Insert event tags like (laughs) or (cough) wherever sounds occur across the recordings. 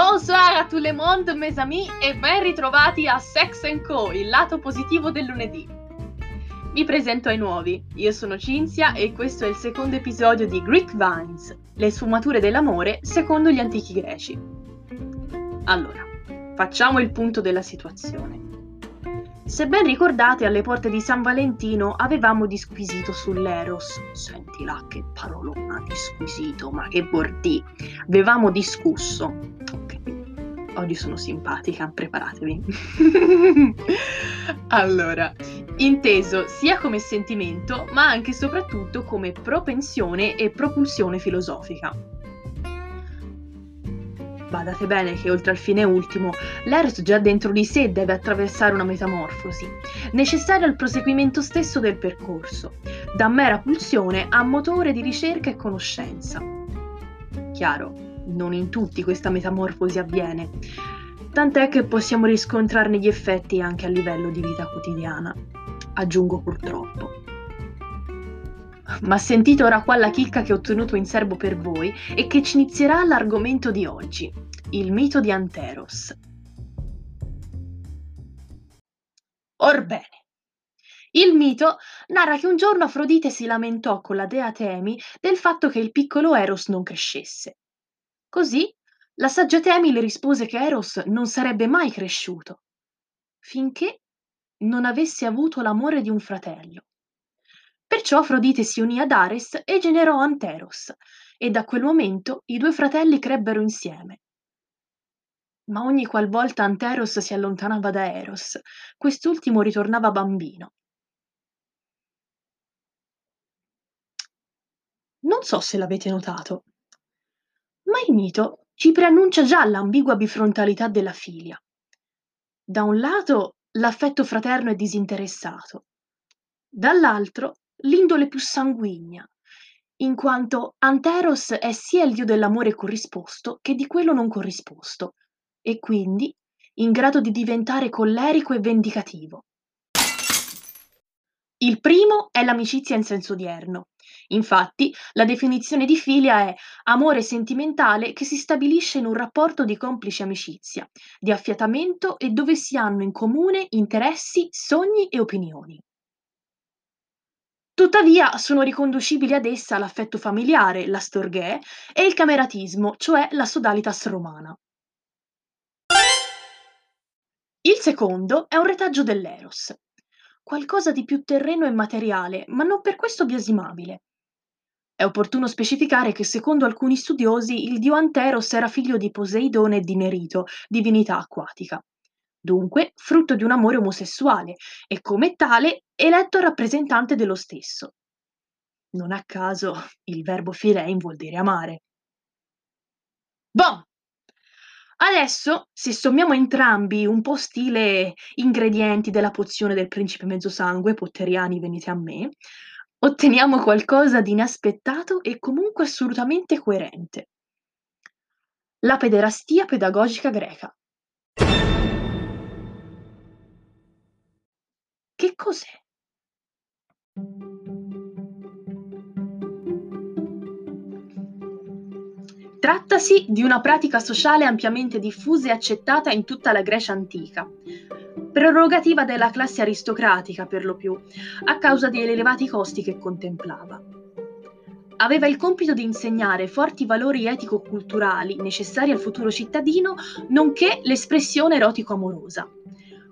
Bonsoir a tout le monde, mes amis, e ben ritrovati a Sex Co, il lato positivo del lunedì. Mi presento ai nuovi, io sono Cinzia e questo è il secondo episodio di Greek Vines, le sfumature dell'amore secondo gli antichi greci. Allora, facciamo il punto della situazione. Se ben ricordate, alle porte di San Valentino avevamo disquisito sull'Eros. Senti là, che parolona, disquisito, ma che bordì. Avevamo discusso. Oggi sono simpatica, preparatevi. (laughs) allora, inteso sia come sentimento, ma anche e soprattutto come propensione e propulsione filosofica. Badate bene che oltre al fine ultimo, l'Eros già dentro di sé deve attraversare una metamorfosi, necessaria al proseguimento stesso del percorso, da mera pulsione a motore di ricerca e conoscenza. Chiaro, non in tutti questa metamorfosi avviene, tant'è che possiamo riscontrarne gli effetti anche a livello di vita quotidiana. Aggiungo purtroppo. Ma sentite ora qua la chicca che ho ottenuto in serbo per voi e che ci inizierà l'argomento di oggi, il mito di Anteros. Orbene, il mito narra che un giorno Afrodite si lamentò con la dea Temi del fatto che il piccolo Eros non crescesse. Così la saggia Temi le rispose che Eros non sarebbe mai cresciuto, finché non avesse avuto l'amore di un fratello. Perciò Afrodite si unì ad Ares e generò Anteros, e da quel momento i due fratelli crebbero insieme. Ma ogni qualvolta Anteros si allontanava da Eros, quest'ultimo ritornava bambino. Non so se l'avete notato, ma il mito ci preannuncia già l'ambigua bifrontalità della figlia. Da un lato l'affetto fraterno e disinteressato, dall'altro l'indole più sanguigna, in quanto Anteros è sia il dio dell'amore corrisposto che di quello non corrisposto, e quindi in grado di diventare collerico e vendicativo. Il primo è l'amicizia in senso odierno. Infatti, la definizione di filia è amore sentimentale che si stabilisce in un rapporto di complice amicizia, di affiatamento e dove si hanno in comune interessi, sogni e opinioni. Tuttavia sono riconducibili ad essa l'affetto familiare, la storghè, e il cameratismo, cioè la sodalitas romana. Il secondo è un retaggio dell'eros, qualcosa di più terreno e materiale, ma non per questo biasimabile. È opportuno specificare che secondo alcuni studiosi il dio Anteros era figlio di Poseidone e di Nerito, divinità acquatica dunque frutto di un amore omosessuale e come tale eletto rappresentante dello stesso. Non a caso il verbo philein vuol dire amare. Bon, adesso se sommiamo entrambi un po' stile ingredienti della pozione del principe mezzosangue, potteriani venite a me, otteniamo qualcosa di inaspettato e comunque assolutamente coerente. La pederastia pedagogica greca. Che cos'è? Trattasi di una pratica sociale ampiamente diffusa e accettata in tutta la Grecia antica, prerogativa della classe aristocratica per lo più, a causa degli elevati costi che contemplava. Aveva il compito di insegnare forti valori etico-culturali necessari al futuro cittadino, nonché l'espressione erotico-amorosa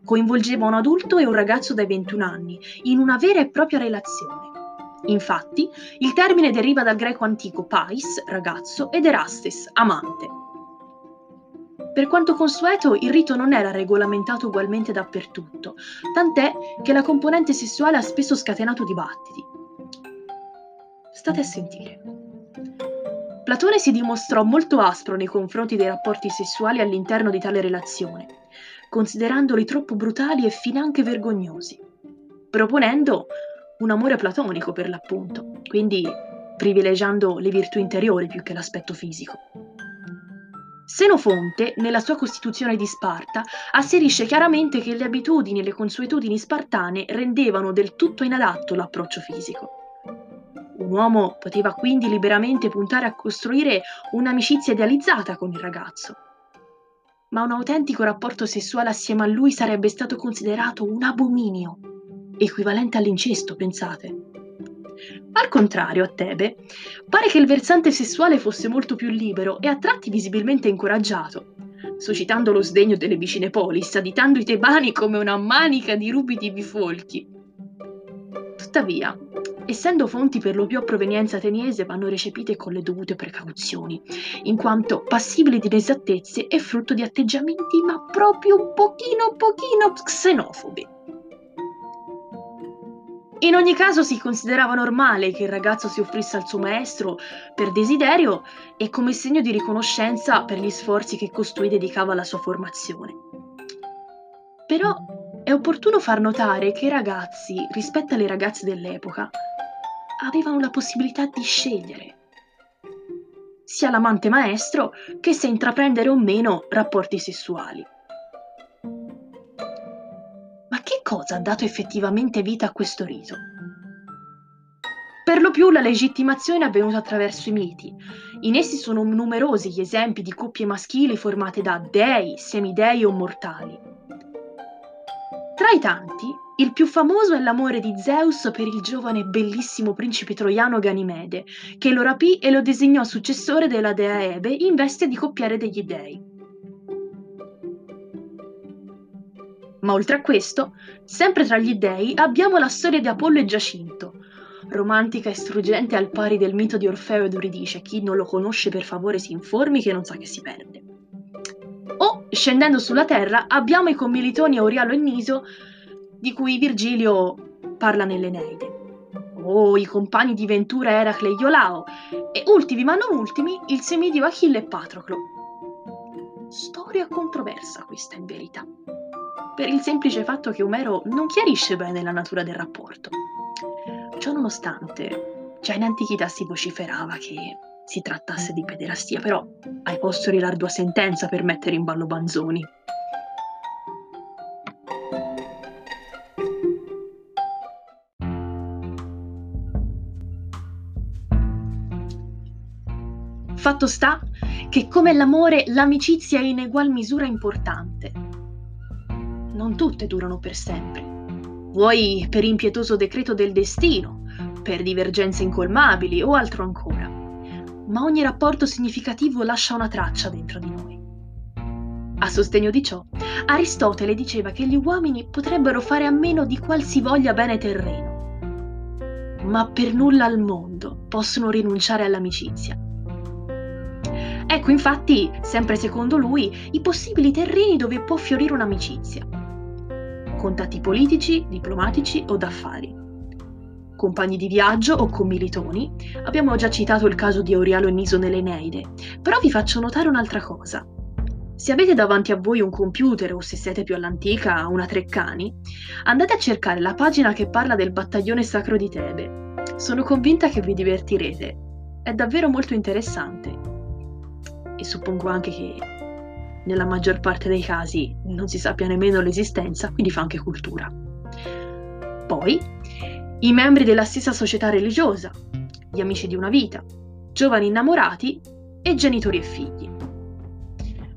coinvolgeva un adulto e un ragazzo dai 21 anni in una vera e propria relazione. Infatti, il termine deriva dal greco antico pais, ragazzo, ed erastes, amante. Per quanto consueto, il rito non era regolamentato ugualmente dappertutto, tant'è che la componente sessuale ha spesso scatenato dibattiti. State a sentire. Platone si dimostrò molto aspro nei confronti dei rapporti sessuali all'interno di tale relazione, considerandoli troppo brutali e finanche vergognosi, proponendo un amore platonico per l'appunto, quindi privilegiando le virtù interiori più che l'aspetto fisico. Senofonte, nella sua Costituzione di Sparta, asserisce chiaramente che le abitudini e le consuetudini spartane rendevano del tutto inadatto l'approccio fisico. Un uomo poteva quindi liberamente puntare a costruire un'amicizia idealizzata con il ragazzo, ma un autentico rapporto sessuale assieme a lui sarebbe stato considerato un abominio, equivalente all'incesto, pensate. Al contrario, a Tebe, pare che il versante sessuale fosse molto più libero e a tratti visibilmente incoraggiato, suscitando lo sdegno delle vicine polis, additando i tebani come una manica di rubidi bifolchi. Tuttavia, essendo fonti per lo più a provenienza ateniese, vanno recepite con le dovute precauzioni, in quanto passibili di inesattezze e frutto di atteggiamenti ma proprio un pochino pochino xenofobi. In ogni caso si considerava normale che il ragazzo si offrisse al suo maestro per desiderio e come segno di riconoscenza per gli sforzi che costui dedicava alla sua formazione. Però è opportuno far notare che i ragazzi, rispetto alle ragazze dell'epoca, avevano la possibilità di scegliere sia l'amante maestro che se intraprendere o meno rapporti sessuali. Cosa ha dato effettivamente vita a questo rito? Per lo più la legittimazione è avvenuta attraverso i miti. In essi sono numerosi gli esempi di coppie maschili formate da dei, semidei o mortali. Tra i tanti, il più famoso è l'amore di Zeus per il giovane e bellissimo principe troiano Ganimede, che lo rapì e lo designò successore della dea Ebe in veste di coppiere degli dei. Ma oltre a questo, sempre tra gli dei abbiamo la storia di Apollo e Giacinto, romantica e struggente al pari del mito di Orfeo ed Euridice. Chi non lo conosce per favore si informi che non sa che si perde. O, scendendo sulla terra, abbiamo i commilitoni Aurialo e Niso, di cui Virgilio parla nell'Eneide. O i compagni di Ventura Eracle e Iolao, e ultimi ma non ultimi, il semidio Achille e Patroclo. Storia controversa questa in verità per il semplice fatto che Omero non chiarisce bene la natura del rapporto. Ciò nonostante, già in antichità si vociferava che si trattasse di pederastia, però hai posto l'ardua sentenza per mettere in ballo Banzoni. Fatto sta che come l'amore l'amicizia è in egual misura importante non tutte durano per sempre. Vuoi per impietoso decreto del destino, per divergenze incolmabili o altro ancora. Ma ogni rapporto significativo lascia una traccia dentro di noi. A sostegno di ciò, Aristotele diceva che gli uomini potrebbero fare a meno di qualsivoglia bene terreno, ma per nulla al mondo possono rinunciare all'amicizia. Ecco infatti, sempre secondo lui, i possibili terreni dove può fiorire un'amicizia contatti politici, diplomatici o d'affari. Compagni di viaggio o commilitoni, abbiamo già citato il caso di Aurialo e Niso nell'Eneide, però vi faccio notare un'altra cosa. Se avete davanti a voi un computer o se siete più all'antica una Treccani, andate a cercare la pagina che parla del battaglione sacro di Tebe. Sono convinta che vi divertirete. È davvero molto interessante. E suppongo anche che nella maggior parte dei casi non si sappia nemmeno l'esistenza, quindi fa anche cultura. Poi, i membri della stessa società religiosa, gli amici di una vita, giovani innamorati e genitori e figli.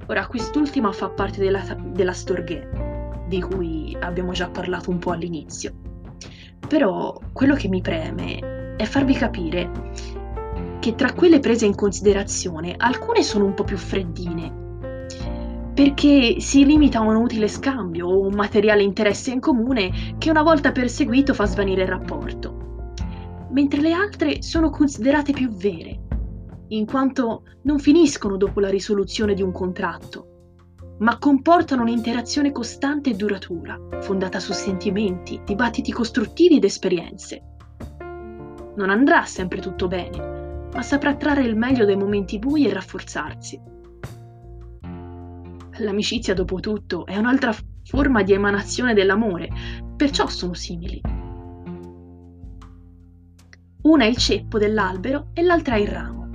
Ora, quest'ultima fa parte della, della Storghè, di cui abbiamo già parlato un po' all'inizio. Però quello che mi preme è farvi capire che tra quelle prese in considerazione alcune sono un po' più freddine perché si limita a un utile scambio o un materiale interesse in comune che una volta perseguito fa svanire il rapporto, mentre le altre sono considerate più vere, in quanto non finiscono dopo la risoluzione di un contratto, ma comportano un'interazione costante e duratura, fondata su sentimenti, dibattiti costruttivi ed esperienze. Non andrà sempre tutto bene, ma saprà trarre il meglio dai momenti bui e rafforzarsi. L'amicizia, dopo tutto, è un'altra forma di emanazione dell'amore, perciò sono simili. Una è il ceppo dell'albero e l'altra è il ramo.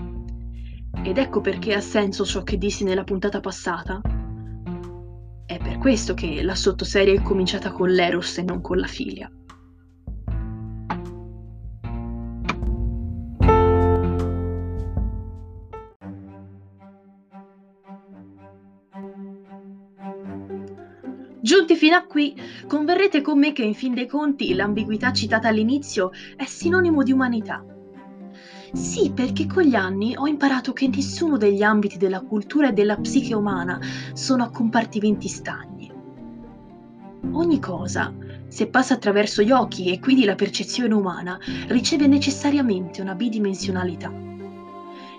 Ed ecco perché ha senso ciò che dissi nella puntata passata. È per questo che la sottoserie è cominciata con l'Eros e non con la filia. Giunti fino a qui, converrete con me che in fin dei conti l'ambiguità citata all'inizio è sinonimo di umanità. Sì, perché con gli anni ho imparato che nessuno degli ambiti della cultura e della psiche umana sono a compartimenti stagni. Ogni cosa, se passa attraverso gli occhi e quindi la percezione umana, riceve necessariamente una bidimensionalità,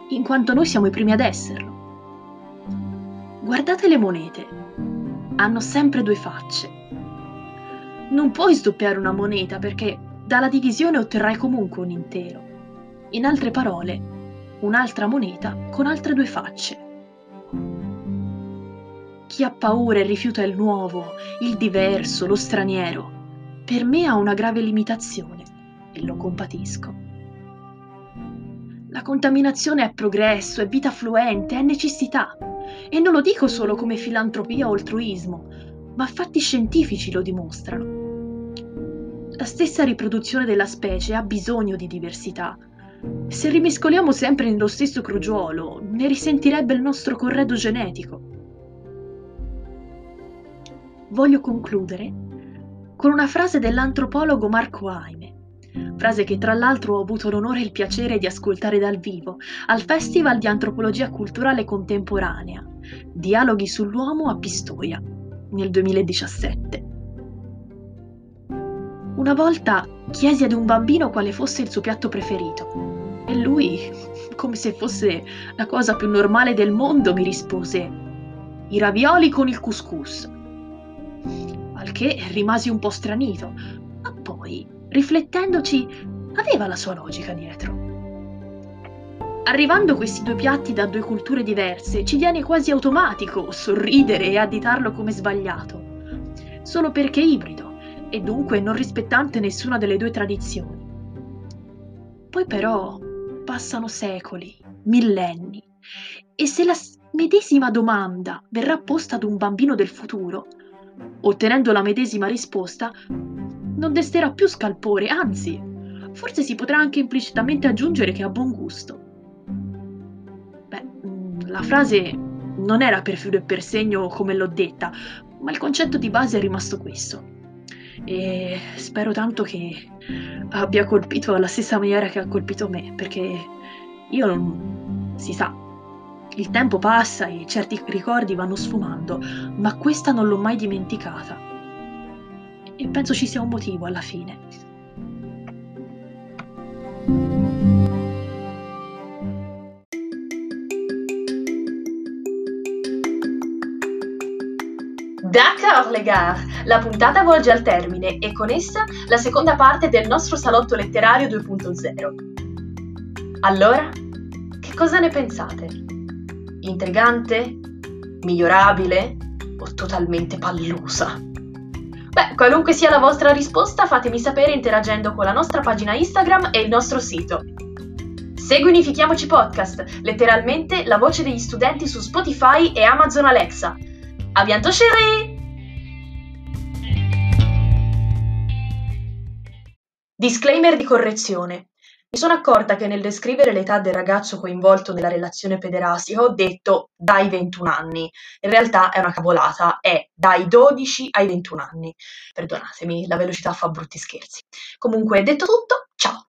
in quanto noi siamo i primi ad esserlo. Guardate le monete, hanno sempre due facce. Non puoi sdoppiare una moneta perché dalla divisione otterrai comunque un intero. In altre parole, un'altra moneta con altre due facce. Chi ha paura e rifiuta il nuovo, il diverso, lo straniero, per me ha una grave limitazione e lo compatisco. La contaminazione è progresso, è vita fluente, è necessità. E non lo dico solo come filantropia o altruismo, ma fatti scientifici lo dimostrano. La stessa riproduzione della specie ha bisogno di diversità. Se rimescoliamo sempre nello stesso crogiuolo, ne risentirebbe il nostro corredo genetico. Voglio concludere con una frase dell'antropologo Marco Aime, frase che tra l'altro ho avuto l'onore e il piacere di ascoltare dal vivo al Festival di Antropologia Culturale Contemporanea, Dialoghi sull'uomo a Pistoia, nel 2017. Una volta chiesi ad un bambino quale fosse il suo piatto preferito e lui, come se fosse la cosa più normale del mondo, mi rispose i ravioli con il couscous. Al che rimasi un po' stranito, ma poi, riflettendoci, aveva la sua logica dietro. Arrivando questi due piatti da due culture diverse, ci viene quasi automatico sorridere e additarlo come sbagliato, solo perché ibrido e dunque non rispettante nessuna delle due tradizioni. Poi però passano secoli, millenni, e se la medesima domanda verrà posta ad un bambino del futuro, ottenendo la medesima risposta, non desterà più scalpore, anzi, forse si potrà anche implicitamente aggiungere che ha buon gusto. La frase non era per filo e per segno come l'ho detta, ma il concetto di base è rimasto questo. E spero tanto che abbia colpito alla stessa maniera che ha colpito me, perché io non si sa, il tempo passa e certi ricordi vanno sfumando, ma questa non l'ho mai dimenticata. E penso ci sia un motivo alla fine. D'accord, les gars! La puntata volge al termine e con essa la seconda parte del nostro salotto letterario 2.0. Allora, che cosa ne pensate? Intrigante? Migliorabile? O totalmente pallusa? Beh, qualunque sia la vostra risposta, fatemi sapere interagendo con la nostra pagina Instagram e il nostro sito. Segui Unifichiamoci Podcast, letteralmente la voce degli studenti su Spotify e Amazon Alexa. A bientôt chérie! Disclaimer di correzione. Mi sono accorta che nel descrivere l'età del ragazzo coinvolto nella relazione pederastica ho detto dai 21 anni. In realtà è una cavolata, è dai 12 ai 21 anni. Perdonatemi, la velocità fa brutti scherzi. Comunque, detto tutto, ciao!